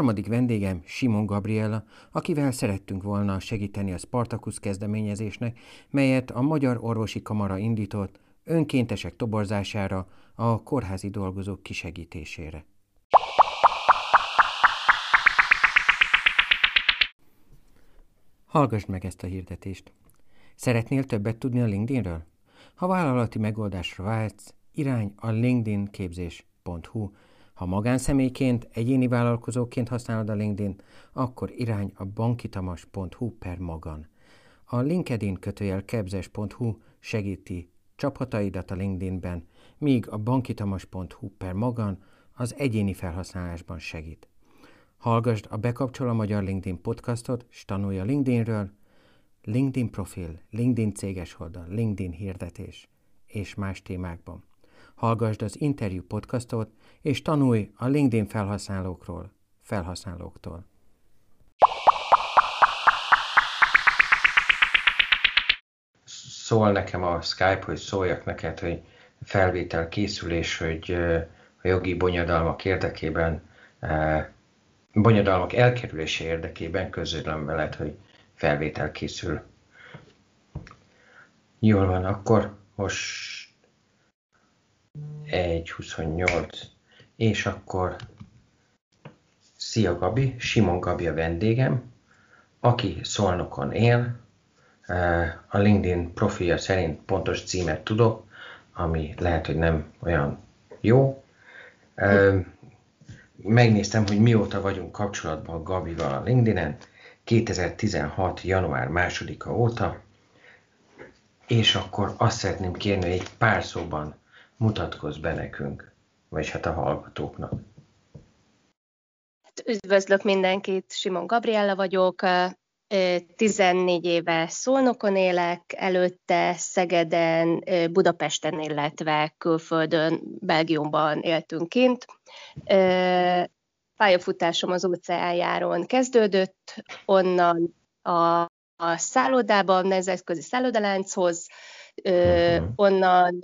harmadik vendégem Simon Gabriella, akivel szerettünk volna segíteni a Spartacus kezdeményezésnek, melyet a Magyar Orvosi Kamara indított önkéntesek toborzására, a kórházi dolgozók kisegítésére. Hallgassd meg ezt a hirdetést. Szeretnél többet tudni a LinkedInről? Ha vállalati megoldásra vágysz, irány a linkedin-képzés.hu. Ha magánszemélyként, egyéni vállalkozóként használod a LinkedIn, akkor irány a bankitamas.hu per magan. A LinkedIn kötőjel kebzes.hu segíti csapataidat a LinkedInben, míg a bankitamas.hu per magan az egyéni felhasználásban segít. Hallgasd a Bekapcsol a Magyar LinkedIn podcastot, és tanulj a LinkedInről, LinkedIn profil, LinkedIn céges oldal, LinkedIn hirdetés és más témákban. Hallgasd az interjú podcastot, és tanulj a LinkedIn felhasználókról, felhasználóktól. Szól nekem a Skype, hogy szóljak neked, hogy felvétel készülés, hogy a jogi bonyodalmak érdekében, bonyodalmak elkerülése érdekében közölöm veled, hogy felvétel készül. Jól van, akkor most 1.28, és akkor Szia Gabi, Simon Gabi a vendégem, aki Szolnokon él, a LinkedIn profilja szerint pontos címet tudok, ami lehet, hogy nem olyan jó. Megnéztem, hogy mióta vagyunk kapcsolatban Gabival a LinkedIn-en, 2016. január 2-a óta, és akkor azt szeretném kérni, hogy egy pár szóban mutatkozz be nekünk, vagy hát a hallgatóknak. Hát üdvözlök mindenkit, Simon Gabriella vagyok, 14 éve Szolnokon élek, előtte Szegeden, Budapesten, illetve külföldön, Belgiumban éltünk kint. Pályafutásom az óceánjáron kezdődött, onnan a, a szállodában, nemzetközi szállodalánchoz, uh-huh. onnan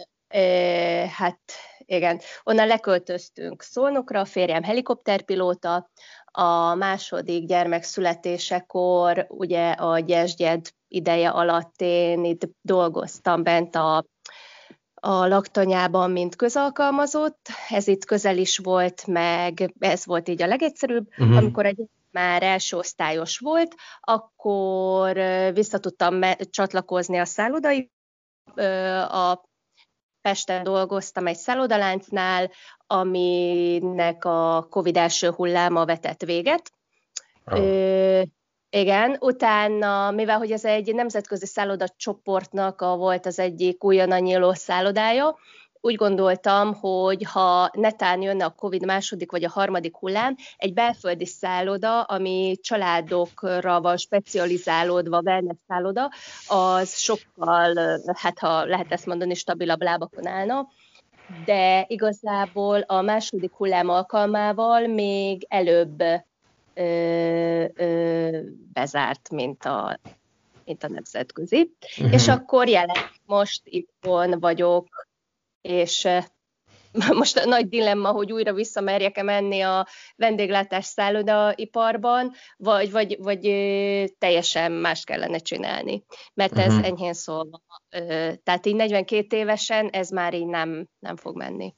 hát igen, onnan leköltöztünk Szolnokra, a férjem helikopterpilóta, a második gyermek születésekor, ugye a gyesgyed ideje alatt én itt dolgoztam bent a, a laktanyában, mint közalkalmazott. Ez itt közel is volt, meg ez volt így a legegyszerűbb. Uh-huh. Amikor egy már első osztályos volt, akkor vissza tudtam csatlakozni a szállodai a Pesten dolgoztam egy szállodaláncnál, aminek a Covid első hulláma vetett véget. Oh. Ö, igen, utána, mivel hogy ez egy nemzetközi szállodacsoportnak a, volt az egyik újonnan nyíló szállodája, úgy gondoltam, hogy ha netán jönne a Covid második vagy a harmadik hullám, egy belföldi szálloda, ami családokra van specializálódva, wellness szálloda, az sokkal, hát ha lehet ezt mondani, stabilabb lábakon állna de igazából a második hullám alkalmával még előbb ö, ö, bezárt, mint a, mint a nemzetközi. Uh-huh. És akkor jelen most itthon vagyok és most nagy dilemma, hogy újra visszamerjek-e menni a vendéglátás szállodaiparban, vagy, vagy, vagy teljesen más kellene csinálni. Mert ez uh-huh. enyhén szólva, tehát így 42 évesen ez már így nem, nem fog menni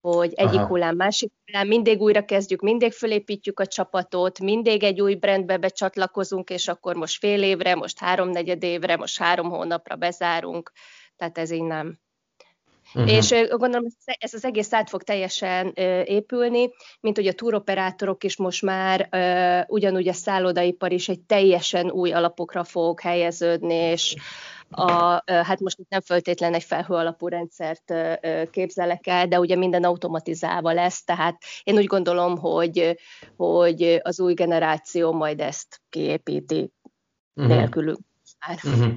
hogy egyik Aha. hullám, másik hullám, mindig újra kezdjük, mindig fölépítjük a csapatot, mindig egy új brandbe becsatlakozunk, és akkor most fél évre, most háromnegyed évre, most három hónapra bezárunk, tehát ez így nem, Uh-huh. És gondolom, ez az egész át fog teljesen épülni, mint hogy a túroperátorok is most már ugyanúgy a szállodaipar is egy teljesen új alapokra fog helyeződni, és a, hát most itt nem föltétlen egy felhő alapú rendszert képzelek el, de ugye minden automatizálva lesz, tehát én úgy gondolom, hogy, hogy az új generáció majd ezt kiépíti uh-huh. nélkülünk már. Uh-huh.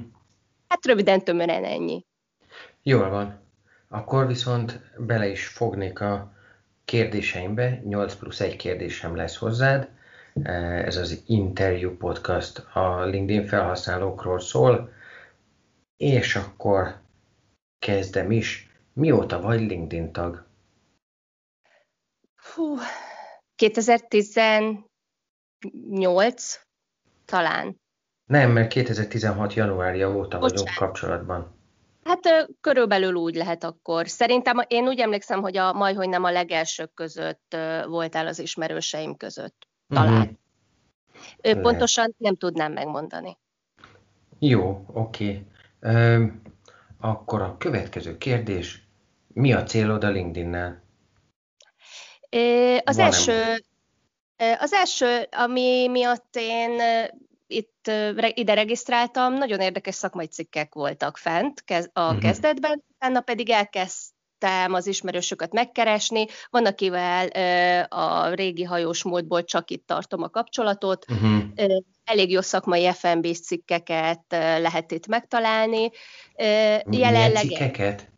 Hát röviden tömören ennyi. Jól van. Akkor viszont bele is fognék a kérdéseimbe, 8 plusz egy kérdésem lesz hozzád. Ez az interjú podcast a LinkedIn felhasználókról szól, és akkor kezdem is. Mióta vagy LinkedIn tag? Hú, 2010 8, talán. Nem, mert 2016. januárja óta Bocsánat. vagyunk kapcsolatban. Hát körülbelül úgy lehet akkor. Szerintem én úgy emlékszem, hogy a majd, hogy nem a legelsők között voltál az ismerőseim között. Talán. Uh-huh. Pontosan nem tudnám megmondani. Jó, oké. Okay. Akkor a következő kérdés. Mi a célod a LinkedIn-nel? Az első, az első, ami miatt én itt ide regisztráltam, nagyon érdekes szakmai cikkek voltak fent a uh-huh. kezdetben, utána pedig elkezdtem az ismerősöket megkeresni, van, akivel a régi hajós módból csak itt tartom a kapcsolatot, uh-huh. elég jó szakmai FNB cikkeket lehet itt megtalálni. Jelenleg cikkeket?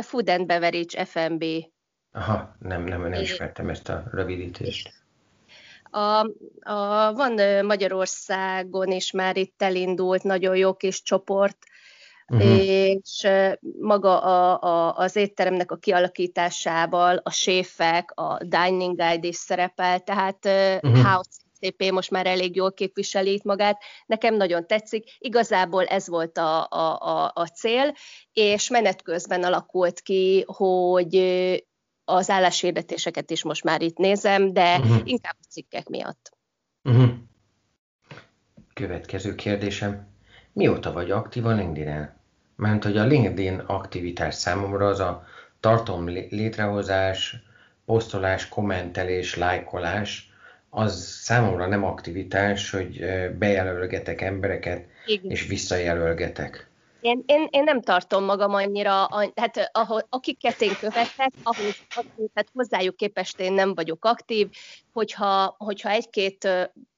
Food and Beverage FNB. Aha, nem, nem, nem ismertem ezt a rövidítést. A, a, van Magyarországon is már itt elindult nagyon jó kis csoport, uh-huh. és maga a, a, az étteremnek a kialakításával a séfek, a Dining Guide is szerepel, tehát uh-huh. House CP most már elég jól képviseli itt magát. Nekem nagyon tetszik. Igazából ez volt a, a, a, a cél, és menet közben alakult ki, hogy az álláshirdetéseket is most már itt nézem, de uh-huh. inkább a cikkek miatt. Uh-huh. Következő kérdésem. Mióta vagy aktív a LinkedIn-en? Mert hogy a LinkedIn aktivitás számomra az a tartom létrehozás, posztolás, kommentelés, lájkolás, az számomra nem aktivitás, hogy bejelölgetek embereket, Igen. és visszajelölgetek. Én, én, én nem tartom magam annyira, hát ahol, akiket én követek, ahhoz, tehát hozzájuk képest én nem vagyok aktív, hogyha, hogyha egy-két,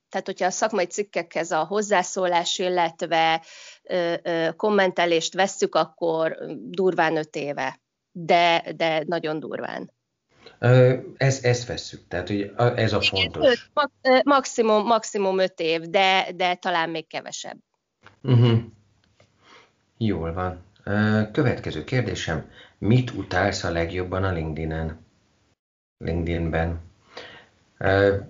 tehát hogyha a szakmai cikkekhez a hozzászólás, illetve ö, ö, kommentelést vesszük, akkor durván öt éve, de, de nagyon durván. Ez, ezt vesszük, tehát hogy ez a fontos. Öt, maximum, maximum öt év, de, de talán még kevesebb. Uh-huh. Jól van. Következő kérdésem. Mit utálsz a legjobban a LinkedIn-en? LinkedIn-ben.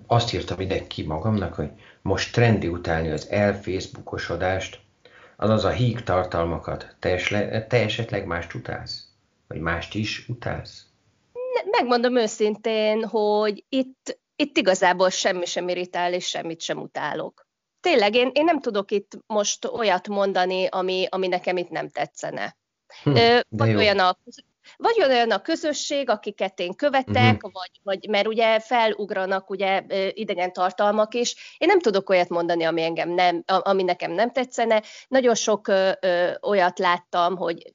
Azt írtam ide ki magamnak, hogy most trendi utálni az elfacebookosodást, azaz a híg tartalmakat. Te, esle, te esetleg mást utálsz? Vagy mást is utálsz? Megmondom őszintén, hogy itt, itt igazából semmi sem irritál, és semmit sem utálok tényleg én, én nem tudok itt most olyat mondani, ami, ami nekem itt nem tetszene. Hm, vagy, olyan a, vagy olyan a közösség, akiket én követek, uh-huh. vagy, vagy mert ugye felugranak ugye idegen tartalmak is. Én nem tudok olyat mondani, ami, engem nem, ami nekem nem tetszene. Nagyon sok ö, ö, olyat láttam, hogy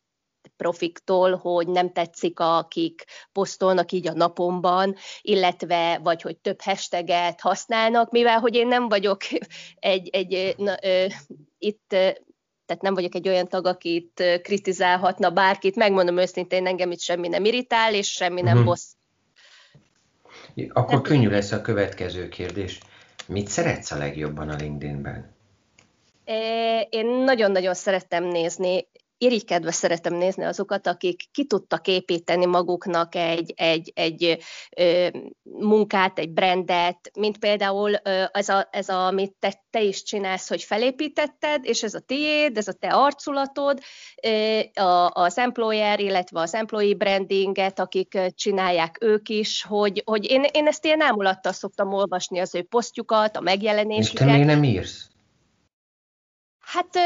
profiktól, hogy nem tetszik, akik posztolnak így a napomban, illetve vagy hogy több hashtaget használnak, mivel hogy én nem vagyok egy, egy na, ö, itt tehát nem vagyok egy olyan tag, akit kritizálhatna bárkit, megmondom őszintén, engem itt semmi nem irritál, és semmi nem uh-huh. bossz. Akkor nem könnyű lesz a következő kérdés. Mit szeretsz a legjobban a LinkedIn-ben? Én nagyon-nagyon szerettem nézni irigykedve szeretem nézni azokat, akik ki tudtak építeni maguknak egy, egy, egy ö, munkát, egy brandet, mint például ö, ez, a, ez a, amit te, te is csinálsz, hogy felépítetted, és ez a tiéd, ez a te arculatod, ö, a, az employer, illetve az employee brandinget, akik csinálják ők is, hogy, hogy én, én ezt ilyen ámulattal szoktam olvasni az ő posztjukat, a megjelenésüket. És te még nem írsz? Hát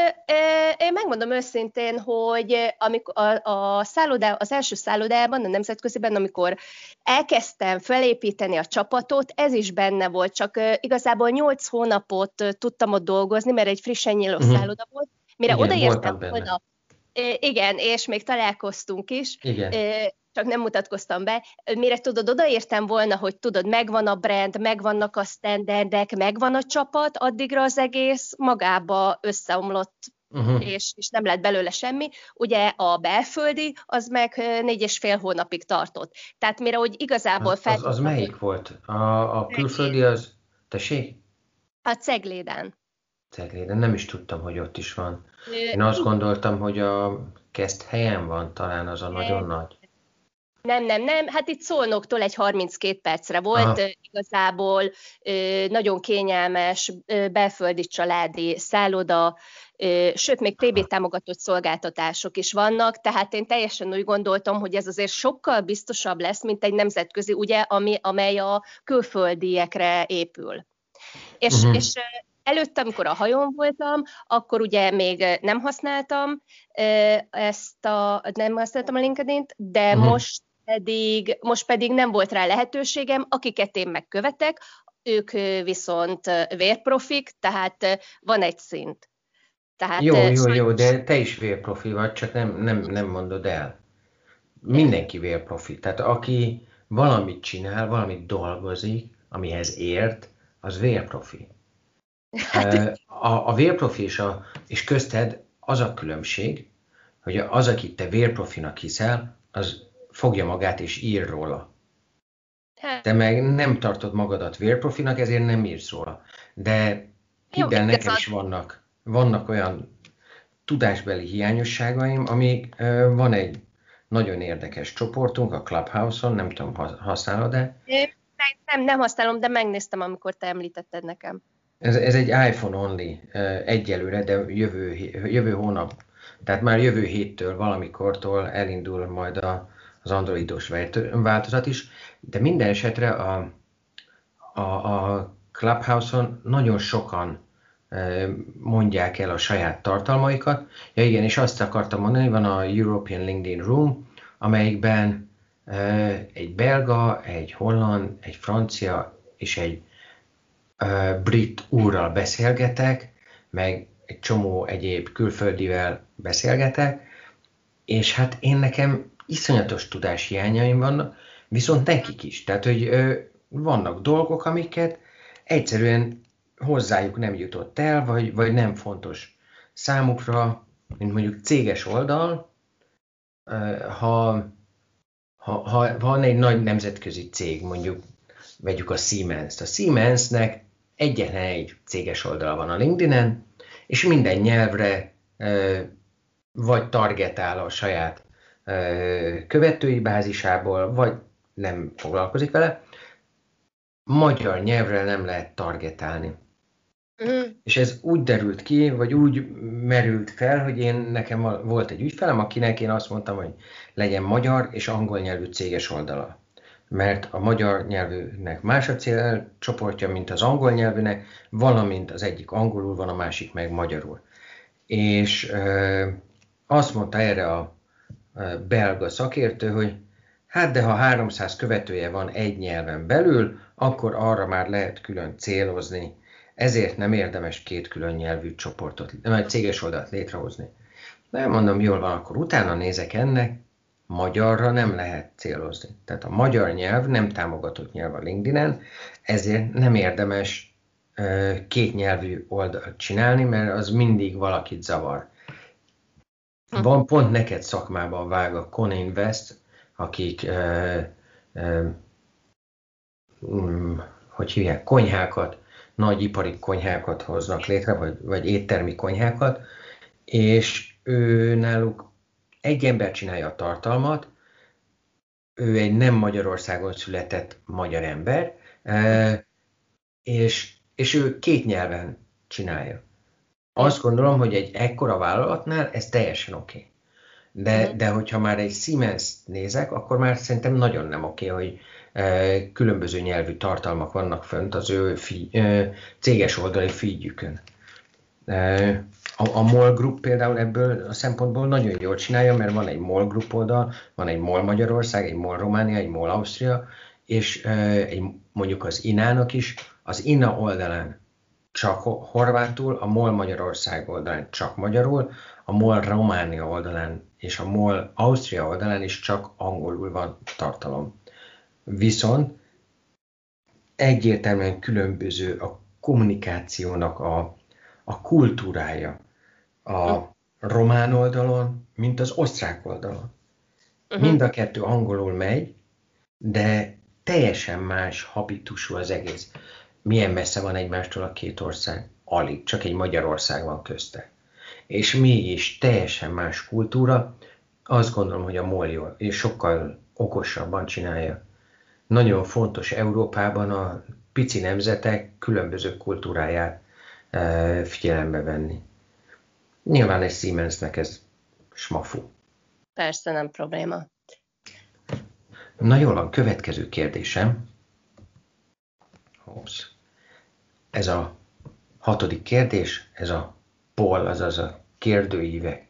én megmondom őszintén, hogy amikor a, a szállodá, az első szállodában, a nemzetköziben, amikor elkezdtem felépíteni a csapatot, ez is benne volt, csak igazából 8 hónapot tudtam ott dolgozni, mert egy frissen nyíló uh-huh. szálloda volt. Mire Igen, odaértem volna, igen, és még találkoztunk is. Igen csak nem mutatkoztam be. Mire tudod, odaértem volna, hogy tudod, megvan a brand, megvannak a standardek, megvan a csapat, addigra az egész magába összeomlott uh-huh. és, és nem lett belőle semmi. Ugye a belföldi, az meg négy és fél hónapig tartott. Tehát mire, hogy igazából fel... Az, az melyik volt? A, a külföldi az... Tessék? A Cegléden. Cegléden, nem is tudtam, hogy ott is van. Én azt gondoltam, hogy a kezd helyen van, talán az a nagyon nagy. Nem, nem, nem. Hát itt Szolnoktól egy 32 percre volt. Aha. Igazából nagyon kényelmes, belföldi családi szálloda, sőt, még TB támogatott szolgáltatások is vannak, tehát én teljesen úgy gondoltam, hogy ez azért sokkal biztosabb lesz, mint egy nemzetközi, ugye, ami, amely a külföldiekre épül. És, uh-huh. és előtte, amikor a hajón voltam, akkor ugye még nem használtam ezt a, nem használtam a LinkedIn-t, de uh-huh. most pedig, most pedig nem volt rá lehetőségem, akiket én megkövetek, ők viszont vérprofik, tehát van egy szint. Tehát, jó, jó, jó, de te is vérprofi vagy, csak nem, nem, nem mondod el. Mindenki vérprofi. Tehát aki valamit csinál, valamit dolgozik, amihez ért, az vérprofi. Hát, a, a vérprofi és, a, és közted az a különbség, hogy az, akit te vérprofinak hiszel, az fogja magát és ír róla. Hát. Te meg nem tartod magadat vérprofinak, ezért nem írsz róla. De hidd el, nekem is vannak, vannak olyan tudásbeli hiányosságaim, amik van egy nagyon érdekes csoportunk a Clubhouse-on, nem tudom, használod-e? Nem, nem használom, de megnéztem, amikor te említetted nekem. Ez, ez egy iPhone only egyelőre, de jövő, jövő hónap, tehát már jövő héttől, valamikortól elindul majd a, az androidos változat is, de minden esetre a, a, a Clubhouse-on nagyon sokan mondják el a saját tartalmaikat. Ja igen, és azt akartam mondani, van a European LinkedIn Room, amelyikben egy belga, egy holland, egy francia és egy brit úrral beszélgetek, meg egy csomó egyéb külföldivel beszélgetek, és hát én nekem iszonyatos tudás hiányaim vannak, viszont nekik is. Tehát, hogy ö, vannak dolgok, amiket egyszerűen hozzájuk nem jutott el, vagy, vagy nem fontos számukra, mint mondjuk céges oldal, ha, ha, ha van egy nagy nemzetközi cég, mondjuk vegyük a Siemens-t. A Siemensnek egyetlen egy céges oldala van a LinkedIn-en, és minden nyelvre vagy targetál a saját követői bázisából, vagy nem foglalkozik vele, magyar nyelvre nem lehet targetálni. Mm. És ez úgy derült ki, vagy úgy merült fel, hogy én nekem volt egy ügyfelem, akinek én azt mondtam, hogy legyen magyar és angol nyelvű céges oldala. Mert a magyar nyelvűnek más a célcsoportja, mint az angol nyelvűnek, valamint az egyik angolul van, a másik meg magyarul. És e, azt mondta erre a belga szakértő, hogy hát de ha 300 követője van egy nyelven belül, akkor arra már lehet külön célozni, ezért nem érdemes két külön nyelvű csoportot, egy céges oldalt létrehozni. Nem mondom, jól van, akkor utána nézek ennek, magyarra nem lehet célozni. Tehát a magyar nyelv nem támogatott nyelv a LinkedIn-en, ezért nem érdemes két nyelvű oldalt csinálni, mert az mindig valakit zavar. Van pont neked szakmában vág a Coninvest, akik e, e, hogy hívják, konyhákat, nagy ipari konyhákat hoznak létre, vagy, vagy éttermi konyhákat, és ő náluk egy ember csinálja a tartalmat, ő egy nem Magyarországon született magyar ember, és, és ő két nyelven csinálja. Azt gondolom, hogy egy ekkora vállalatnál ez teljesen oké. Okay. De, uh-huh. de hogyha már egy Siemens nézek, akkor már szerintem nagyon nem oké, okay, hogy e, különböző nyelvű tartalmak vannak fönt az ő fi, e, céges oldali feedjükön. E, a, a MOL Group például ebből a szempontból nagyon jól csinálja, mert van egy MOL Group oldal, van egy MOL Magyarország, egy MOL Románia, egy MOL Ausztria, és e, egy, mondjuk az INA-nak is, az INA oldalán csak horvátul, a MOL Magyarország oldalán csak magyarul, a MOL Románia oldalán és a MOL Ausztria oldalán is csak angolul van tartalom. Viszont egyértelműen különböző a kommunikációnak a, a kultúrája a román oldalon, mint az osztrák oldalon. Uh-huh. Mind a kettő angolul megy, de teljesen más habitusú az egész milyen messze van egymástól a két ország? Alig, csak egy Magyarország van közte. És mégis teljesen más kultúra, azt gondolom, hogy a MOL jól, és sokkal okosabban csinálja. Nagyon fontos Európában a pici nemzetek különböző kultúráját e, figyelembe venni. Nyilván egy Siemensnek ez smafu. Persze, nem probléma. Na jól van, következő kérdésem. Hopsz. Ez a hatodik kérdés, ez a poll, azaz a kérdőívek.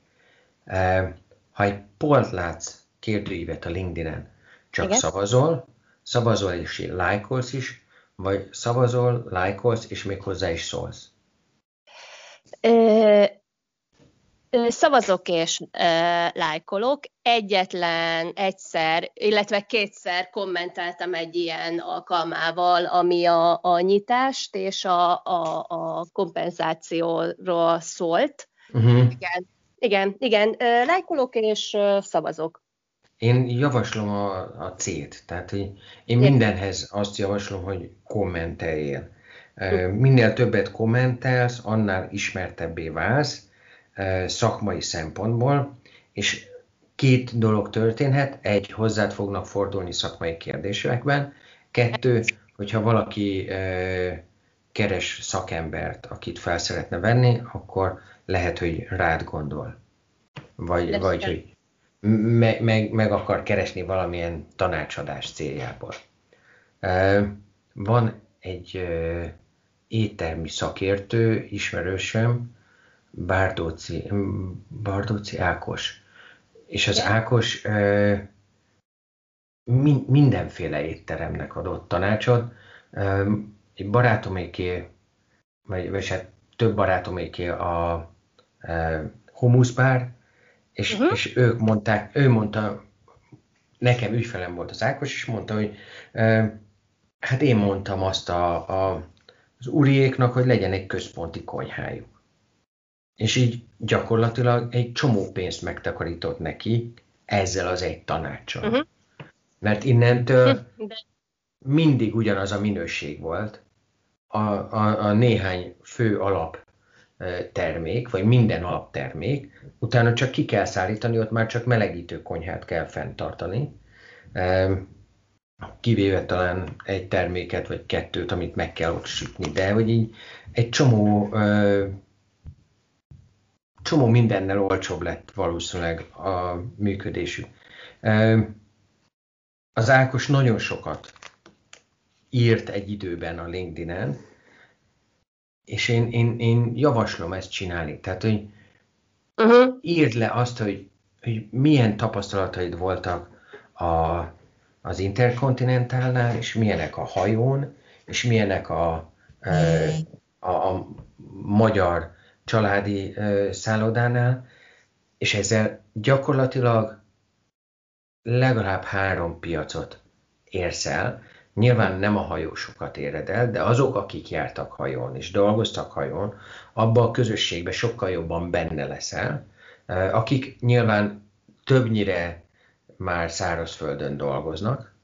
Ha egy pollt látsz, kérdőívet a LinkedIn-en, csak Igen? szavazol, szavazol és lájkolsz is, vagy szavazol, lájkolsz, és még hozzá is szólsz? Szavazok és lájkolok. Egyetlen egyszer, illetve kétszer kommenteltem egy ilyen alkalmával, ami a, a nyitást és a, a, a kompenzációról szólt. Uh-huh. Igen, igen, igen. Lájkolok és szavazok. Én javaslom a, a C-t, tehát hogy én mindenhez azt javaslom, hogy kommenteljél. Minél többet kommentelsz, annál ismertebbé válsz, szakmai szempontból, és két dolog történhet, egy, hozzád fognak fordulni szakmai kérdésekben, kettő, hogyha valaki keres szakembert, akit fel szeretne venni, akkor lehet, hogy rád gondol. Vagy, vagy hogy meg, meg, meg akar keresni valamilyen tanácsadás céljából. Van egy éttermi szakértő, ismerősöm, Bárdóci, Bárdóci Ákos. És az Ákos mindenféle étteremnek adott tanácsot. Egy barátoméké, vagy, vagy hát több barátoméké a humuszbár, és, uh-huh. és ők mondták, ő mondta, nekem ügyfelem volt az Ákos, és mondta, hogy hát én mondtam azt a, a, az uriéknak, hogy legyen egy központi konyhájuk. És így gyakorlatilag egy csomó pénzt megtakarított neki ezzel az egy tanácssal. Uh-huh. Mert innentől De... mindig ugyanaz a minőség volt. A, a, a néhány fő alap termék, vagy minden alaptermék, utána csak ki kell szállítani, ott már csak melegítő konyhát kell fenntartani, kivéve talán egy terméket, vagy kettőt, amit meg kell ott sütni, de hogy így egy csomó csomó mindennel olcsóbb lett valószínűleg a működésük. Az Ákos nagyon sokat írt egy időben a LinkedIn-en, és én, én, én javaslom ezt csinálni. Tehát, hogy uh-huh. írd le azt, hogy, hogy milyen tapasztalataid voltak a, az Interkontinentálnál, és milyenek a hajón, és milyenek a, a, a magyar családi szállodánál, és ezzel gyakorlatilag legalább három piacot érsz el. Nyilván nem a hajósokat éred el, de azok, akik jártak hajón és dolgoztak hajón, abba a közösségbe sokkal jobban benne leszel, akik nyilván többnyire már szárazföldön dolgoznak,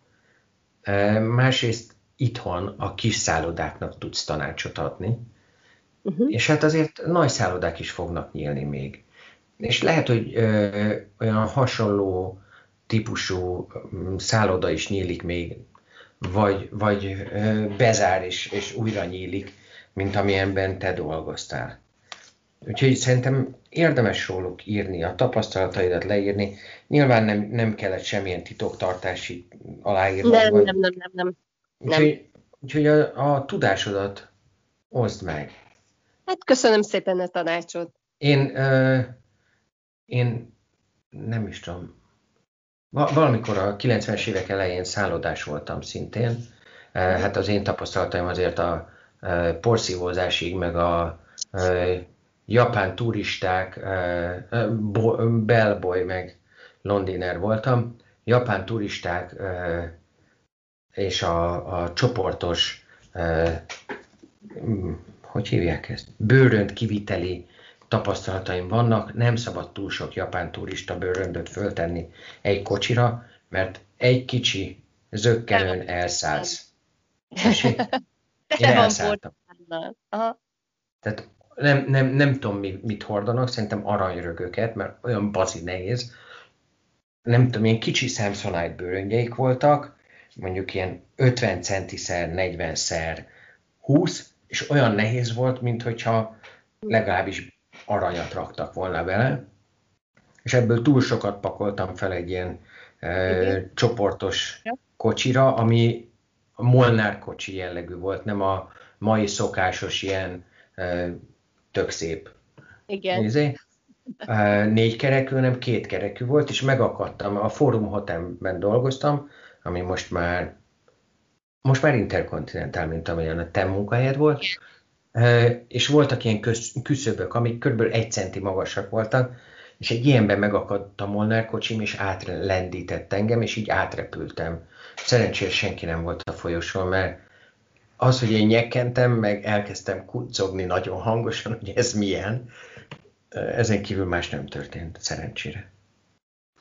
másrészt itthon a kis szállodáknak tudsz tanácsot adni, Uh-huh. És hát azért nagy szállodák is fognak nyílni még. És lehet, hogy ö, olyan hasonló típusú szálloda is nyílik még, vagy, vagy ö, bezár és, és újra nyílik, mint amilyenben te dolgoztál. Úgyhogy szerintem érdemes róluk írni, a tapasztalataidat leírni. Nyilván nem, nem kellett semmilyen titoktartási aláírni. Nem, vagy... nem, nem, nem, nem. Úgyhogy, úgyhogy a, a tudásodat oszd meg. Hát köszönöm szépen a tanácsot. Én, uh, én nem is tudom, valamikor a 90-es évek elején szállodás voltam szintén. Uh, hát az én tapasztalataim azért a porszívózásig, meg a japán turisták, bo, bellboy, meg londiner voltam. Japán turisták és a, a csoportos hogy hívják ezt, bőrönt kiviteli tapasztalataim vannak, nem szabad túl sok japán turista bőröndöt föltenni egy kocsira, mert egy kicsi zöggenőn elszállsz. Én elszálltam. Tehát nem, nem, nem tudom, mit hordanak, szerintem aranyrögöket, mert olyan bazi nehéz. nem tudom, ilyen kicsi Samsonite bőröngyeik voltak, mondjuk ilyen 50 centiszer, 40 szer 20, és olyan nehéz volt, mint hogyha legalábbis aranyat raktak volna vele, és ebből túl sokat pakoltam fel egy ilyen e, csoportos kocsira, ami a Molnár kocsi jellegű volt, nem a mai szokásos ilyen e, tök szép. Igen. Nézé? E, négy kerekű, nem két kerekű volt, és megakadtam. A Forum Hotelben dolgoztam, ami most már most már interkontinentál, mint amilyen a te munkahelyed volt, és voltak ilyen küszöbök, amik kb. egy centi magasak voltak, és egy ilyenben megakadt a Molnár kocsim, és átlendített engem, és így átrepültem. Szerencsére senki nem volt a folyosón, mert az, hogy én nyekkentem, meg elkezdtem kucogni nagyon hangosan, hogy ez milyen, ezen kívül más nem történt, szerencsére.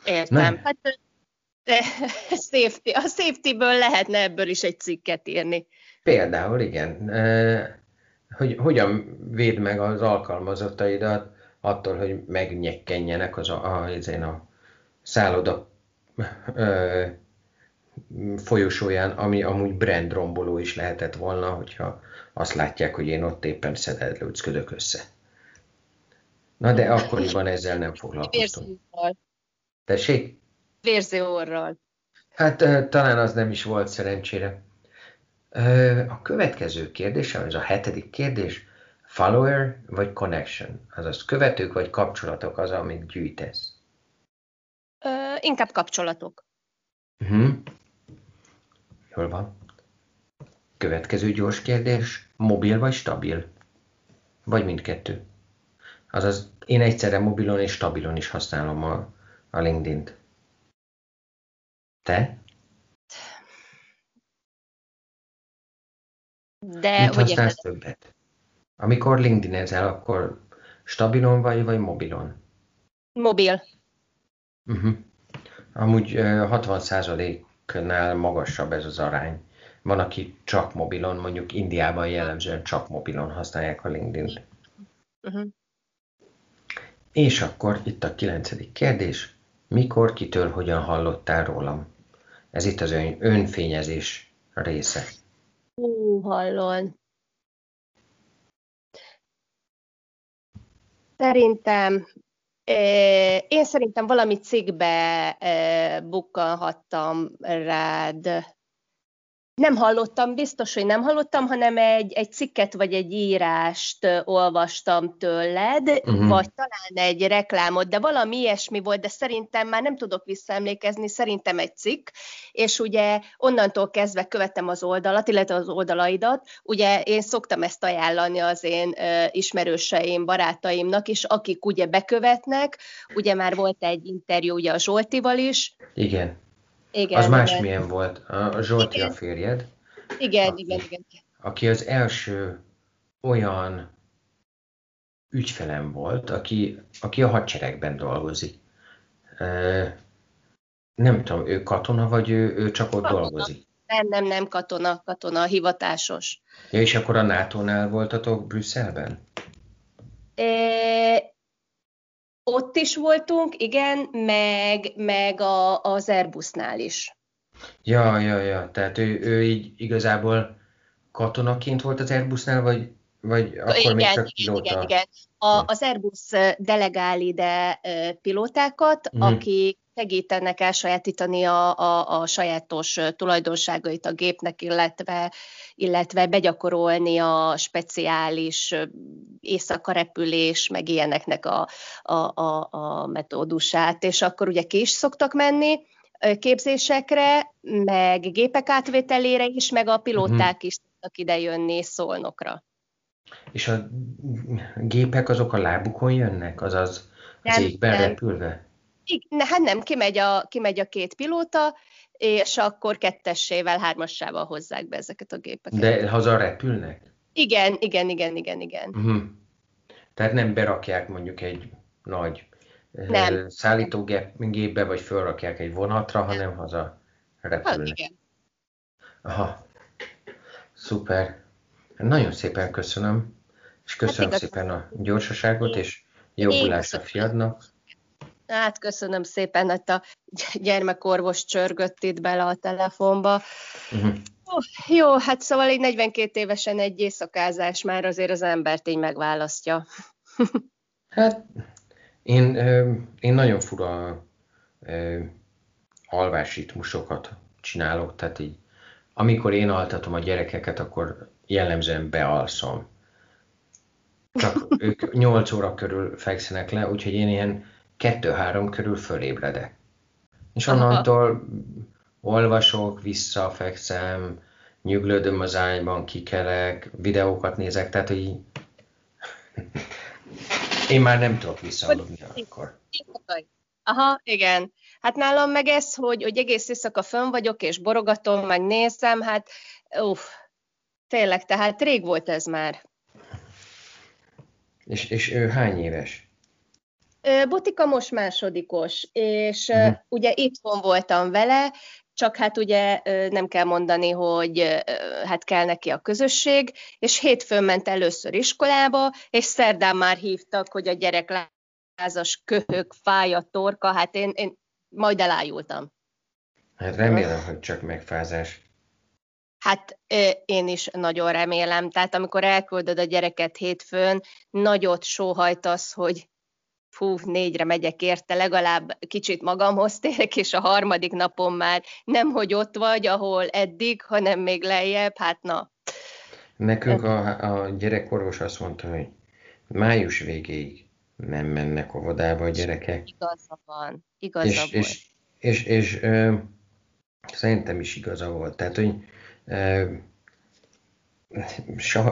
Értem. Na? Hát safety, a safety-ből lehetne ebből is egy cikket írni. Például, igen. Hogy hogyan véd meg az alkalmazottaidat attól, hogy megnyekkenjenek az a, a, a, szálloda ö, folyosóján, ami amúgy brandromboló is lehetett volna, hogyha azt látják, hogy én ott éppen szededlőcködök össze. Na de akkoriban ezzel nem foglalkoztunk. Tessék? Vérző orral. Hát talán az nem is volt szerencsére. A következő kérdés, ez a hetedik kérdés, follower vagy connection? Azaz követők vagy kapcsolatok az, amit gyűjtesz? Ö, inkább kapcsolatok. Uh-huh. Jól van. Következő gyors kérdés, mobil vagy stabil? Vagy mindkettő? Azaz én egyszerre mobilon és stabilon is használom a, a LinkedIn-t. Te? De Mit használsz többet? Amikor LinkedIn-ezel, akkor stabilon vagy, vagy mobilon? Mobil. Uh-huh. Amúgy 60%-nál magasabb ez az arány. Van, aki csak mobilon, mondjuk Indiában jellemzően csak mobilon használják a LinkedIn-t. Uh-huh. És akkor itt a kilencedik kérdés. Mikor, kitől, hogyan hallottál rólam? Ez itt az ön, önfényezés része. Hú, hallon. Szerintem én szerintem valami cikkbe bukkanhattam rád nem hallottam, biztos, hogy nem hallottam, hanem egy, egy cikket vagy egy írást olvastam tőled, uh-huh. vagy talán egy reklámot, de valami ilyesmi volt, de szerintem már nem tudok visszaemlékezni, szerintem egy cikk, és ugye onnantól kezdve követtem az oldalat, illetve az oldalaidat, ugye én szoktam ezt ajánlani az én uh, ismerőseim, barátaimnak is, akik ugye bekövetnek, ugye már volt egy interjú ugye a Zsoltival is. Igen igen, az másmilyen igen. volt. A Zsolti igen. a férjed. Igen, aki, igen, igen. Aki az első olyan ügyfelem volt, aki, aki a hadseregben dolgozik. Nem tudom, ő katona, vagy ő, ő csak ott katona. dolgozik? Nem, nem, nem katona, katona, hivatásos. Ja, és akkor a NATO-nál voltatok Brüsszelben? É, ott is voltunk, igen, meg, meg a, az Airbusnál is. Ja, ja, ja, tehát ő, ő így igazából katonaként volt az Airbusnál, vagy, vagy akkor igen, még csak pilóta? Igen, igen. A, az Airbus delegál ide pilótákat, mm. akik segítenek elsajátítani a, a, a sajátos tulajdonságait a gépnek, illetve, illetve begyakorolni a speciális éjszaka repülés, meg ilyeneknek a, a, a, a metódusát. És akkor ugye ki is szoktak menni képzésekre, meg gépek átvételére is, meg a pilóták uh-huh. is szoktak idejönni szolnokra. És a gépek azok a lábukon jönnek, azaz az égben nem. repülve? Igen, hát nem, kimegy a, kimegy a két pilóta, és akkor kettessével, hármassával hozzák be ezeket a gépeket. De haza repülnek? Igen, igen, igen, igen, igen. Uh-huh. Tehát nem berakják mondjuk egy nagy nem. szállítógépbe, vagy felrakják egy vonatra, nem. hanem haza repülnek. Hát igen. Aha, szuper. Nagyon szépen köszönöm, és köszönöm hát szépen a gyorsaságot, és jobbulást a fiadnak. Hát köszönöm szépen, hogy a gyermekorvos csörgött itt bele a telefonba. Uh-huh. Oh, jó, hát szóval egy 42 évesen egy éjszakázás már azért az embert így megválasztja. hát én, én nagyon fura alvásritmusokat csinálok, tehát így amikor én altatom a gyerekeket, akkor jellemzően bealszom. Csak ők 8 óra körül fekszenek le, úgyhogy én ilyen 2-3 körül fölébredek. És onnantól Aha. olvasok, visszafekszem, nyuglődöm az ágyban, kikelek, videókat nézek, tehát hogy én már nem tudok visszaaludni akkor. Aha, igen. Hát nálam meg ez, hogy, hogy egész éjszaka fönn vagyok, és borogatom, meg nézem, hát uff, tényleg, tehát rég volt ez már. És, és ő hány éves? Botika most másodikos, és uh-huh. ugye itthon voltam vele, csak hát ugye nem kell mondani, hogy hát kell neki a közösség, és hétfőn ment először iskolába, és szerdán már hívtak, hogy a gyerek lázas köhög, fáj a torka, hát én, én majd elájultam. Hát remélem, hogy csak megfázás. Hát én is nagyon remélem. Tehát amikor elküldöd a gyereket hétfőn, nagyot sóhajtasz, hogy fú, négyre megyek érte, legalább kicsit magamhoz térek, és a harmadik napon már nem, hogy ott vagy, ahol eddig, hanem még lejjebb, hát na. Nekünk a, a gyerekorvos azt mondta, hogy május végéig nem mennek óvodába a gyerekek. Igaza van, igaza és, volt. És, és, és, és ö, szerintem is igaza volt. Tehát, hogy ö,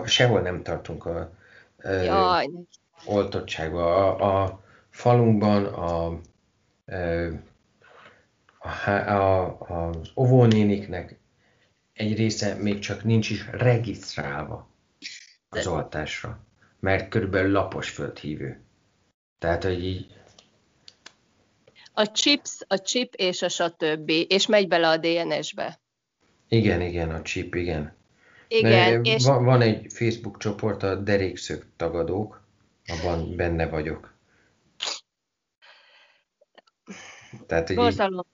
sehol nem tartunk a ö, Jaj. oltottságban. A, a falunkban a, a, a, az óvónéniknek egy része még csak nincs is regisztrálva az oltásra, mert körülbelül lapos földhívő. Tehát, hogy így... A chips, a chip és a stb. És megy bele a DNS-be. Igen, igen, a chip, igen. Igen, és... Van, van egy Facebook csoport, a derékszög tagadók, abban benne vagyok. Tehát, hogy Borzalom.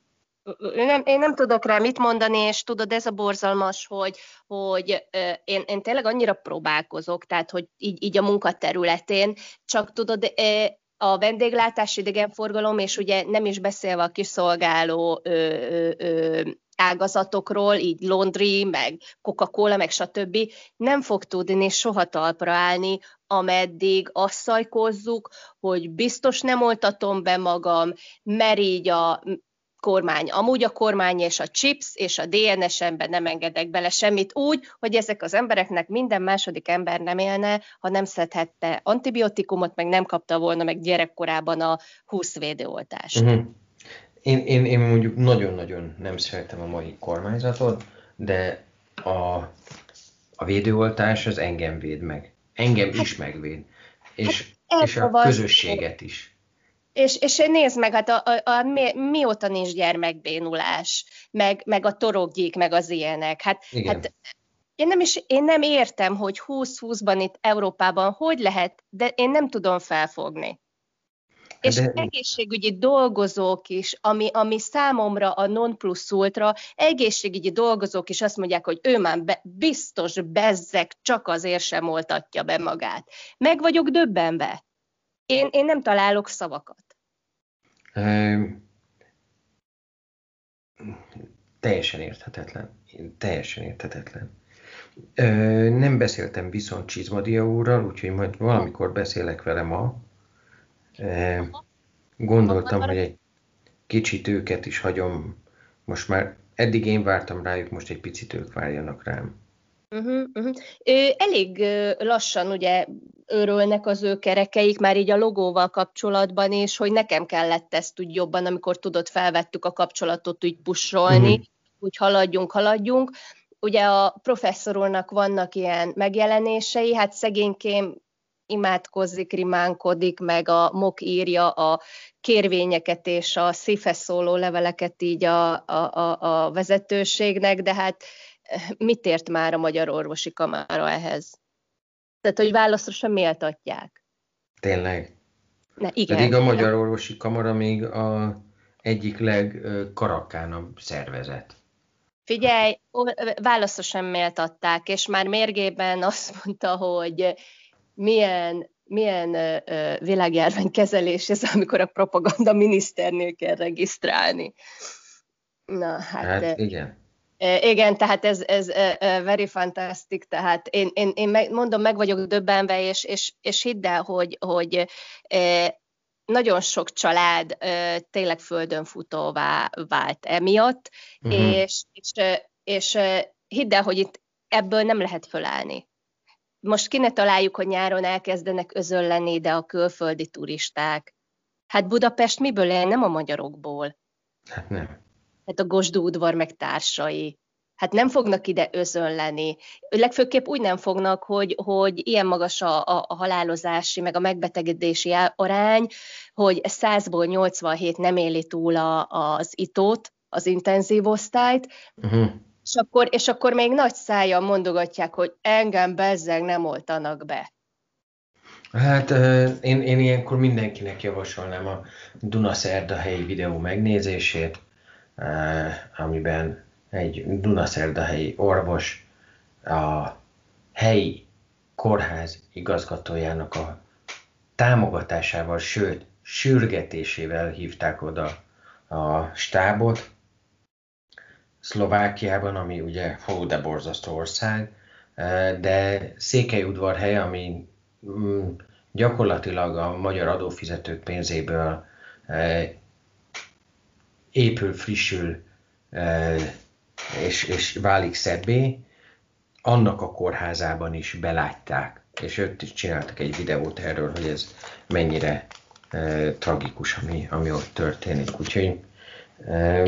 Nem, én nem tudok rá mit mondani, és tudod, ez a borzalmas, hogy, hogy én, én tényleg annyira próbálkozok, tehát, hogy így, így a munkaterületén, csak tudod, a vendéglátás, idegenforgalom, és ugye nem is beszélve a kiszolgáló ö, ö, ö, ágazatokról, így laundry, meg Coca-Cola, meg stb. nem fog tudni soha talpra állni, ameddig azt szajkozzuk, hogy biztos nem oltatom be magam, mert így a kormány. Amúgy a kormány és a chips és a DNS-emben nem engedek bele semmit úgy, hogy ezek az embereknek minden második ember nem élne, ha nem szedhette antibiotikumot, meg nem kapta volna meg gyerekkorában a 20 védőoltást. Uh-huh. Én, én, én mondjuk nagyon-nagyon nem szeretem a mai kormányzatot, de a, a védőoltás az engem véd meg. Engem hát, is megvéd. És, hát és a közösséget is. És, és nézd meg, hát a, a, a, mi, mióta nincs gyermekbénulás, meg, meg a toroggyék, meg az ilyenek. Hát, Igen. hát én nem, is, én nem értem, hogy 20-20-ban itt Európában hogy lehet, de én nem tudom felfogni. És De... egészségügyi dolgozók is, ami, ami számomra a non plus ultra, egészségügyi dolgozók is azt mondják, hogy ő már be, biztos bezzek, csak azért sem oltatja be magát. Meg vagyok döbbenve. Én, én nem találok szavakat. Um, teljesen érthetetlen. Teljesen érthetetlen. Ö, nem beszéltem viszont Csizmadia úrral, úgyhogy majd valamikor beszélek vele ma, Gondoltam, hogy egy kicsit őket is hagyom. Most már eddig én vártam rájuk, most egy picit ők várjanak rám. Uh-huh, uh-huh. Elég lassan ugye őrölnek az ő kerekeik, már így a logóval kapcsolatban is, hogy nekem kellett ezt úgy jobban, amikor tudod, felvettük a kapcsolatot úgy pusolni, uh-huh. úgy haladjunk, haladjunk. Ugye a professzorulnak vannak ilyen megjelenései, hát szegénykém imádkozik, rimánkodik, meg a MOK írja a kérvényeket és a szívhez szóló leveleket így a, a, a, a vezetőségnek, de hát eh, mit ért már a Magyar Orvosi Kamara ehhez? Tehát, hogy válaszra sem méltatják. Tényleg? Ne, igen. Pedig a Magyar Orvosi Kamara még a egyik legkarakánabb szervezet. Figyelj, válaszra sem méltatták, és már mérgében azt mondta, hogy milyen, milyen világjárvány kezelés ez, amikor a propaganda miniszternél kell regisztrálni. Na, hát, hát igen. Igen, tehát ez, ez very fantastic, tehát én, én, én meg, mondom, meg vagyok döbbenve, és, és, és hidd el, hogy, hogy nagyon sok család tényleg földön futóvá vált emiatt, uh-huh. és, és, és hidd el, hogy itt ebből nem lehet fölállni. Most ki ne találjuk, hogy nyáron elkezdenek özölleni ide a külföldi turisták. Hát Budapest miből él? Nem a magyarokból. Hát nem hát a Gosdú udvar meg társai. Hát nem fognak ide özönleni. Legfőképp úgy nem fognak, hogy, hogy ilyen magas a, a, a halálozási, meg a megbetegedési arány, hogy 100-ból 87 nem éli túl a, az itót, az intenzív osztályt, uh-huh. És, akkor, és akkor még nagy szája mondogatják, hogy engem bezzeg nem oltanak be. Hát én, én ilyenkor mindenkinek javasolnám a Dunaszerda helyi videó megnézését. Amiben egy Dunaszerdahelyi orvos a helyi kórház igazgatójának a támogatásával, sőt, sürgetésével hívták oda a stábot Szlovákiában, ami ugye hó, de borzasztó ország, de Székelyudvarhely, ami mm, gyakorlatilag a magyar adófizetők pénzéből épül, frissül és, és válik szebbé, annak a kórházában is belátták, és őt is csináltak egy videót erről, hogy ez mennyire tragikus, ami, ami ott történik. Úgyhogy e,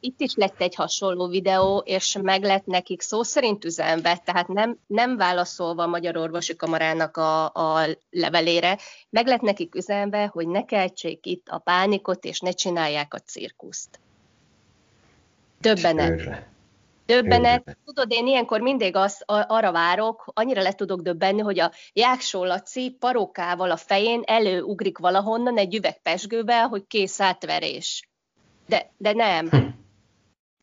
itt is lett egy hasonló videó, és meg lett nekik szó szerint üzenve, tehát nem, nem válaszolva a Magyar Orvosi Kamarának a, a levelére, meg lett nekik üzenve, hogy ne keltsék itt a pánikot, és ne csinálják a cirkuszt. Döbbenet. Döbbenet. Tudod, én ilyenkor mindig az, arra várok, annyira le tudok döbbenni, hogy a Jáksó Laci parókával a fején előugrik valahonnan egy üvegpesgővel, hogy kész átverés de, de nem. Hm.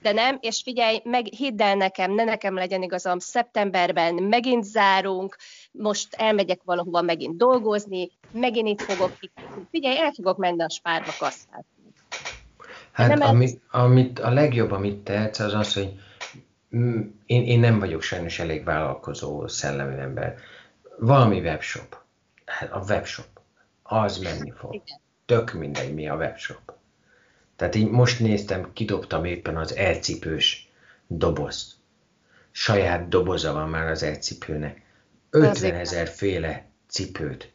De nem, és figyelj, meg hidd el nekem, ne nekem legyen igazam, szeptemberben megint zárunk, most elmegyek valahova megint dolgozni, megint itt fogok, figyelj, el fogok menni a spárba kasszát. Hát nem ami, amit a legjobb, amit tehetsz, az az, hogy én, én nem vagyok sajnos elég vállalkozó szellemű ember. Valami webshop. Hát a webshop. Az menni fog. Igen. Tök mindegy, mi a webshop. Tehát így most néztem, kidobtam éppen az elcipős dobozt. Saját doboza van már az elcipőnek. 50 ezer féle cipőt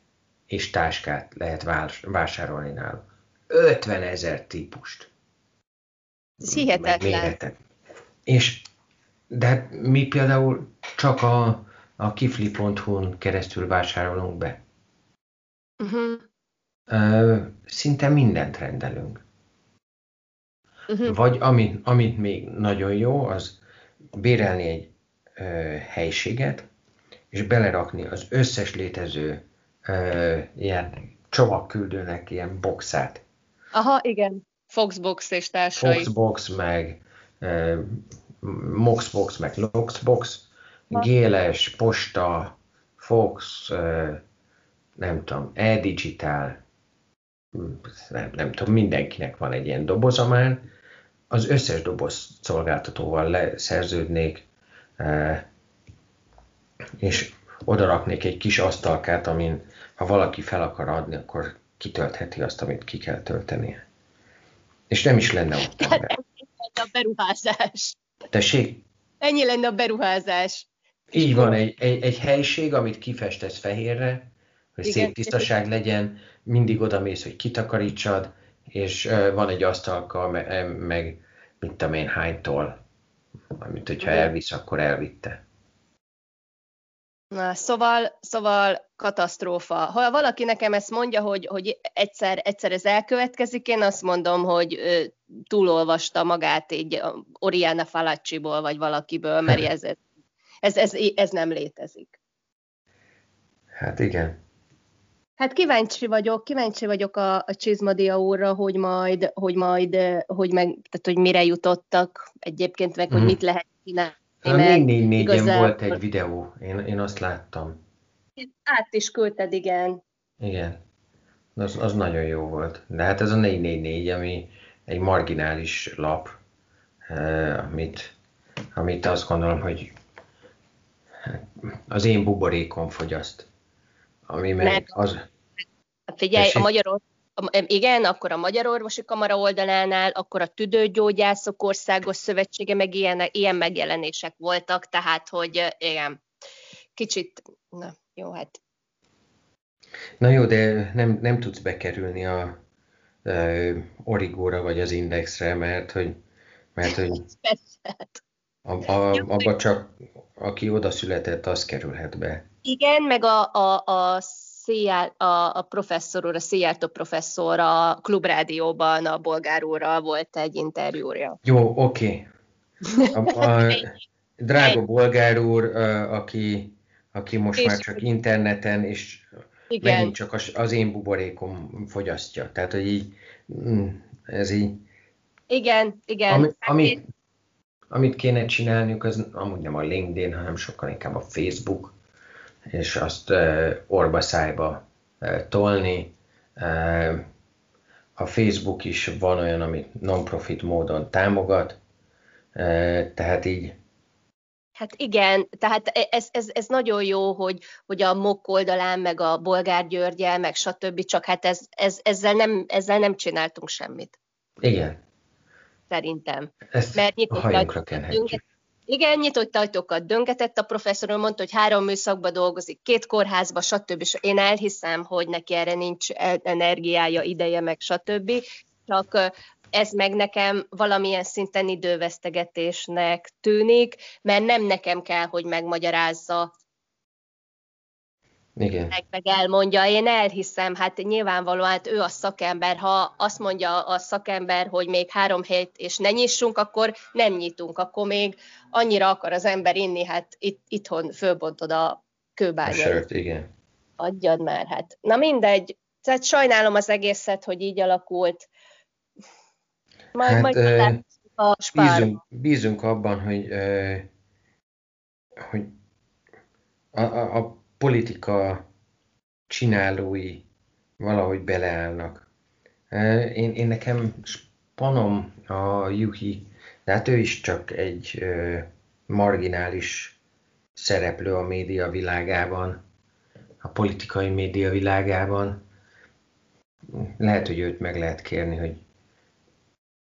és táskát lehet vásárolni náluk. 50 ezer típust. Ez hihetetlen. És de hát mi például csak a, a kifli.hu-n keresztül vásárolunk be. Uh-huh. Szinte mindent rendelünk. Uh-huh. Vagy amit, amit még nagyon jó, az bérelni egy ö, helységet, és belerakni az összes létező ö, ilyen csomagküldőnek ilyen boxát. Aha, igen. Foxbox és társai. Foxbox, meg ö, Moxbox, meg Loxbox, Géles, Posta, Fox, ö, nem tudom, e-digital, nem, nem tudom, mindenkinek van egy ilyen doboza már, az összes doboz szolgáltatóval leszerződnék, e, és oda raknék egy kis asztalkát, amin ha valaki fel akar adni, akkor kitöltheti azt, amit ki kell töltenie. És nem is lenne ott ember. Ennyi lenne a beruházás. Tessék? Ennyi lenne a beruházás. Így van, egy, egy, egy helység, amit kifestesz fehérre, hogy Igen. szép tisztaság legyen, mindig oda mész, hogy kitakarítsad, és van egy asztalka, meg mit tudom én hánytól, amit hogyha elvisz, akkor elvitte. Na, szóval, szóval katasztrófa. Ha valaki nekem ezt mondja, hogy, hogy egyszer, egyszer ez elkövetkezik, én azt mondom, hogy ö, túlolvasta magát így Oriana Falacsiból, vagy valakiből, mert ez, ez, ez, ez nem létezik. Hát igen. Hát kíváncsi vagyok, kíváncsi vagyok a, a Csizmadia úrra, hogy majd, hogy majd, hogy meg, tehát hogy mire jutottak egyébként, meg, hogy mhm. mit lehet csinálni. A 444-en volt egy videó, én, én azt láttam. Át is küldted, igen. Igen, az, az nagyon jó volt. De hát ez a 444, ami egy marginális lap, eh, amit, amit azt gondolom, hogy az én buborékom fogyaszt. Ami meg az... Hát figyelj, a magyar igen, akkor a Magyar Orvosi Kamara oldalánál, akkor a Tüdőgyógyászok Országos Szövetsége, meg ilyen, ilyen megjelenések voltak, tehát, hogy igen, kicsit, na jó, hát. Na jó, de nem, nem tudsz bekerülni a, a Origóra vagy az Indexre, mert hogy, mert, hogy a, a, abba csak aki oda született, az kerülhet be. Igen, meg a, a, a Széjár, a, a professzor úr, a Szijjártó professzor a klubrádióban a bolgár úrral volt egy interjúja. Jó, oké. Okay. A, a drága bolgár úr, aki, aki most és már csak interneten, és igen. megint csak az, az én buborékom fogyasztja. Tehát, hogy így, mm, ez így... Igen, igen. Ami, amit, amit kéne csinálniuk, az amúgy nem a LinkedIn, hanem sokkal inkább a Facebook, és azt orba szájba tolni. A Facebook is van olyan, amit non-profit módon támogat, tehát így Hát igen, tehát e, ez, ez, ez nagyon jó, hogy, hogy a MOK oldalán, meg a Bolgár Györgyel, meg stb. Csak hát ez, ez, ezzel, nem, ezzel nem csináltunk semmit. Igen. Szerintem. Ezt Mert a hajunkra kenhetjük. Igen, nyitott ajtókat döngetett, a professzor mondta, hogy három műszakban dolgozik, két kórházba, stb. És én elhiszem, hogy neki erre nincs energiája, ideje, meg stb. Csak ez meg nekem valamilyen szinten idővesztegetésnek tűnik, mert nem nekem kell, hogy megmagyarázza igen. Meg, meg elmondja, én elhiszem, hát nyilvánvalóan hát ő a szakember, ha azt mondja a szakember, hogy még három hét és ne nyissunk, akkor nem nyitunk, akkor még annyira akar az ember inni, hát itt, itthon fölbontod a kőbányát. Igen. Adjad már, hát. Na mindegy, tehát sajnálom az egészet, hogy így alakult. Majd, hát, majd uh, a bízunk, bízunk abban, hogy, uh, hogy a, a, a politika csinálói valahogy beleállnak. Én, én nekem spanom a Yuki, de hát ő is csak egy marginális szereplő a média világában, a politikai média világában. Lehet, hogy őt meg lehet kérni, hogy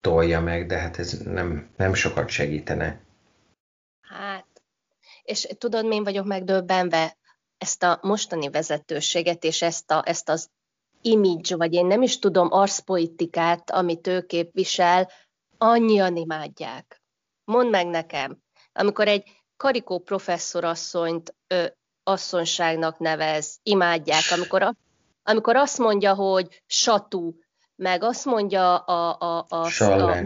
tolja meg, de hát ez nem, nem sokat segítene. Hát, és tudod, én vagyok megdöbbenve? Ezt a mostani vezetőséget és ezt, a, ezt az image, vagy én nem is tudom, arszpolitikát, amit ő képvisel, annyian imádják. Mondd meg nekem, amikor egy karikó professzorasszonyt ö, asszonyságnak nevez, imádják, amikor, a, amikor azt mondja, hogy satú, meg azt mondja a, a, a, a, a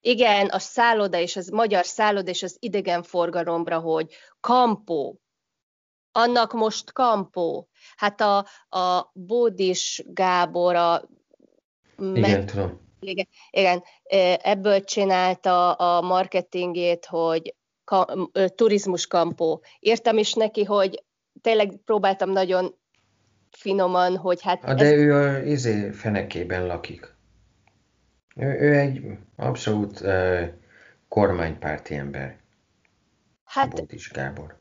igen, a szálloda és az magyar szálloda és az idegenforgalomra, hogy kampó, annak most kampó. Hát a, a Bódis Gábor, a igen, tudom. Igen, igen, ebből csinálta a marketingét, hogy ka, turizmus kampó. Írtam is neki, hogy tényleg próbáltam nagyon finoman, hogy hát... A, de ez... ő a izé fenekében lakik. Ő, ő egy abszolút uh, kormánypárti ember. Hát, Bódis Gábor.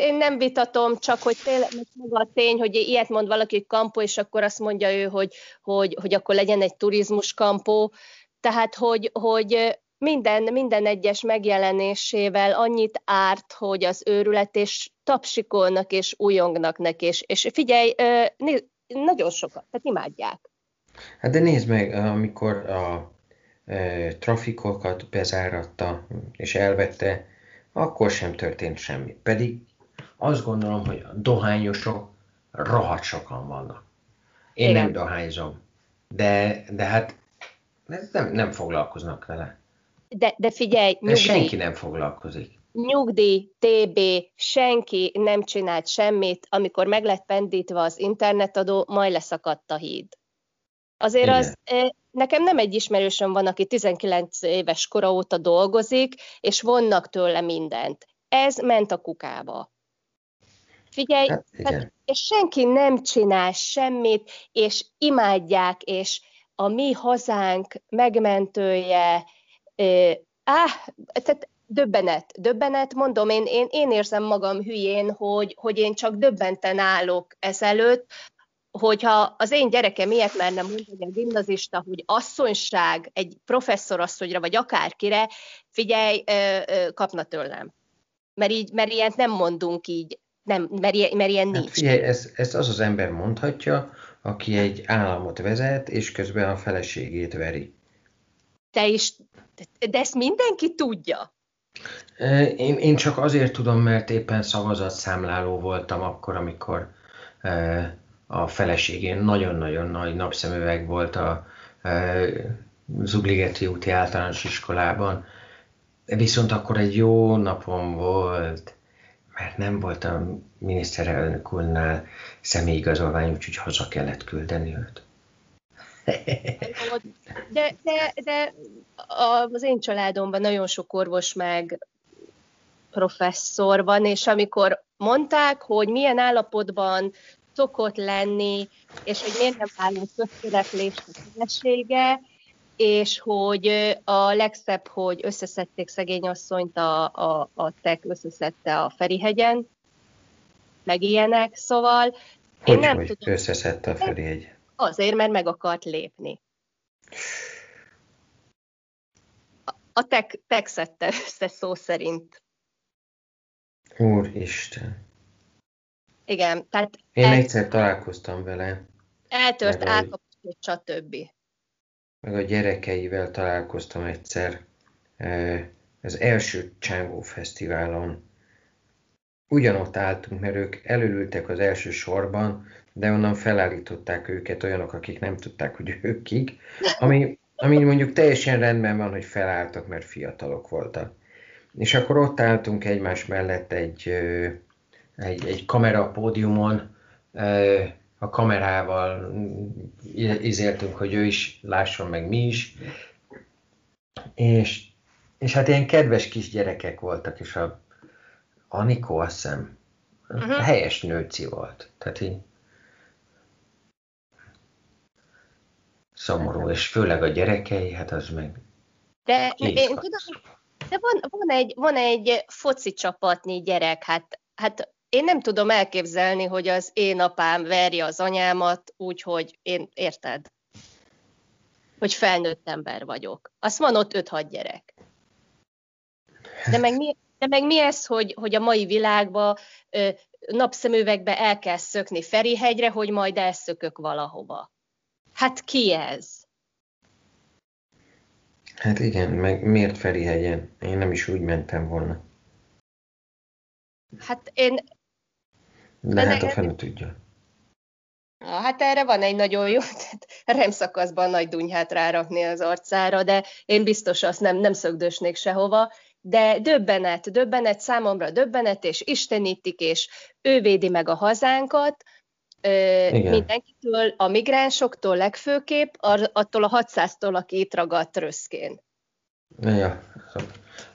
Én nem vitatom, csak hogy tényleg maga a tény, hogy ilyet mond valaki, kampó, és akkor azt mondja ő, hogy, hogy, hogy akkor legyen egy turizmus kampó. Tehát, hogy, hogy minden, minden egyes megjelenésével annyit árt, hogy az őrület, és tapsikolnak, és újongnak neki, és, és figyelj, nagyon sokat, tehát imádják. Hát de nézd meg, amikor a e, trafikokat bezáratta, és elvette akkor sem történt semmi. Pedig azt gondolom, hogy a dohányosok rohadt sokan vannak. Én Igen. nem dohányzom, de, de hát nem, nem foglalkoznak vele. De, de figyelj, nyugdíj. Senki nem foglalkozik. nyugdíj, TB, senki nem csinált semmit, amikor meg lett pendítve az internetadó, majd leszakadt a híd. Azért Igen. az nekem nem egy ismerősöm van, aki 19 éves kora óta dolgozik, és vonnak tőle mindent. Ez ment a kukába. Figyelj, hát, és senki nem csinál semmit, és imádják, és a mi hazánk megmentője, áh, tehát döbbenet, döbbenet, mondom, én, én, én érzem magam hülyén, hogy, hogy én csak döbbenten állok ezelőtt, hogyha az én gyerekem ilyet merne mondani a gimnazista, hogy asszonyság egy professzorasszonyra, vagy akárkire, figyelj, kapna tőlem. Mert, így, mert ilyet nem mondunk így, nem, mert, ilyen, mert ilyen hát nincs. Figyelj, ezt, ezt az az ember mondhatja, aki egy államot vezet, és közben a feleségét veri. Te is, de ezt mindenki tudja. Én, én csak azért tudom, mert éppen szavazatszámláló voltam akkor, amikor a feleségén nagyon-nagyon nagy napszemüveg volt a Zugligeti úti általános iskolában. Viszont akkor egy jó napom volt, mert nem volt a miniszterelnök úrnál személyigazolvány, úgyhogy haza kellett küldeni őt. De, de, de az én családomban nagyon sok orvos meg professzor van, és amikor mondták, hogy milyen állapotban szokott lenni, és hogy miért nem állunk közszereplést a felesége, és hogy a legszebb, hogy összeszedték szegény asszonyt, a, a, a tek összeszedte a Ferihegyen, meg ilyenek, szóval hogy, én nem hogy tudom. összeszedte a Ferihegy? Azért, mert meg akart lépni. A tek, tek szedte össze szó szerint. Úristen. Igen, tehát... Én el... egyszer találkoztam vele. Eltört, elkapott, stb. Meg a gyerekeivel találkoztam egyszer az első Csángó Fesztiválon. Ugyanott álltunk, mert ők előültek az első sorban, de onnan felállították őket olyanok, akik nem tudták, hogy ők kik, ami, ami mondjuk teljesen rendben van, hogy felálltak, mert fiatalok voltak. És akkor ott álltunk egymás mellett egy, egy, egy kamera pódiumon, a kamerával izéltünk, hogy ő is lásson meg mi is, és, és hát ilyen kedves kis gyerekek voltak, és a Anikó azt hiszem uh-huh. helyes nőci volt. Tehát így szomorú, és főleg a gyerekei, hát az meg... De én tudom, de van, van, egy, van egy foci csapatnyi gyerek, hát, hát én nem tudom elképzelni, hogy az én apám verje az anyámat úgy, hogy én, érted? Hogy felnőtt ember vagyok. Azt van ott 5-6 gyerek. De meg mi, de meg mi ez, hogy, hogy a mai világban ö, napszemüvegbe el kell szökni Ferihegyre, hogy majd elszökök valahova? Hát ki ez? Hát igen, meg miért Ferihegyen? Én nem is úgy mentem volna. Hát én... De hát a fene tudja. Hát erre van egy nagyon jó, tehát remszakaszban nagy dunyhát rárakni az arcára, de én biztos azt nem, nem szögdösnék sehova, de döbbenet, döbbenet, számomra döbbenet, és istenítik, és ő védi meg a hazánkat, igen. mindenkitől, a migránsoktól legfőképp, attól a 600-tól, aki itt ragadt röszkén. Ja,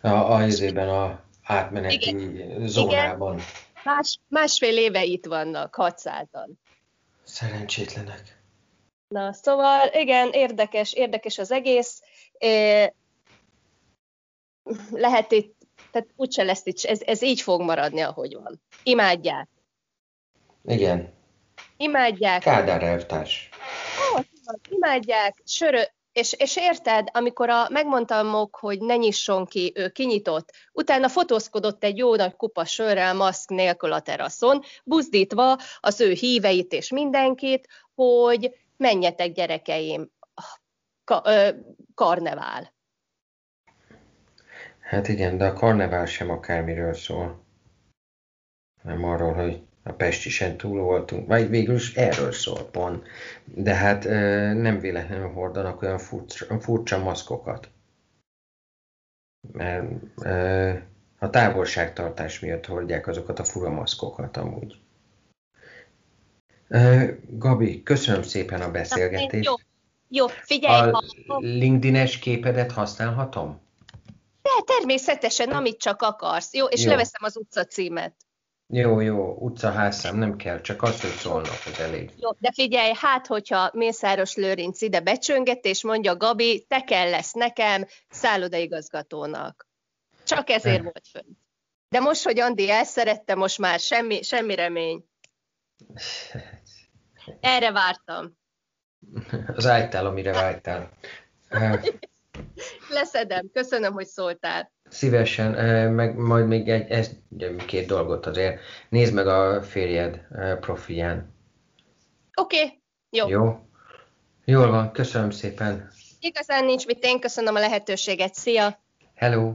a, a, a, a átmeneti Igen. zónában. Igen. Más, másfél éve itt vannak, 600-an. Szerencsétlenek. Na, szóval igen, érdekes, érdekes az egész. Lehet itt, tehát úgyse lesz itt, ez, ez így fog maradni, ahogy van. Imádják. Igen. Imádják. Kádár elvtárs. Ó, imádják, sörö, és, és érted, amikor a, megmondtam hogy ne nyisson ki, ő kinyitott, utána fotózkodott egy jó nagy kupa sörrel, maszk nélkül a teraszon, buzdítva az ő híveit és mindenkit, hogy menjetek gyerekeim, ka, ö, karnevál. Hát igen, de a karnevál sem akármiről szól. Nem arról, hogy a Pestisen túl voltunk, vagy végül is erről szól pont. De hát nem véletlenül hordanak olyan furcsa, furcsa maszkokat. Mert A távolságtartás miatt hordják azokat a furamaszkokat amúgy. Gabi, köszönöm szépen a beszélgetést. Jó, jó, figyelj! A LinkedIn-es képedet használhatom? De természetesen, amit csak akarsz. Jó, és jó. leveszem az utca címet. Jó, jó, utcaházszám nem kell, csak azt, hogy szólnak, az elég. Jó, de figyelj, hát, hogyha Mészáros Lőrinc ide becsönget, és mondja, Gabi, te kell lesz nekem szállodaigazgatónak. Csak ezért eh. volt fönn. De most, hogy Andi elszerette, most már semmi, semmi remény. Erre vártam. Az ájtál, amire vágytál. Leszedem. Köszönöm, hogy szóltál. Szívesen, meg majd még egy, ez, két dolgot azért. Nézd meg a férjed profilján. Oké, okay. jó. Jó. Jól van, köszönöm szépen. Igazán nincs mit, én köszönöm a lehetőséget. Szia! Hello!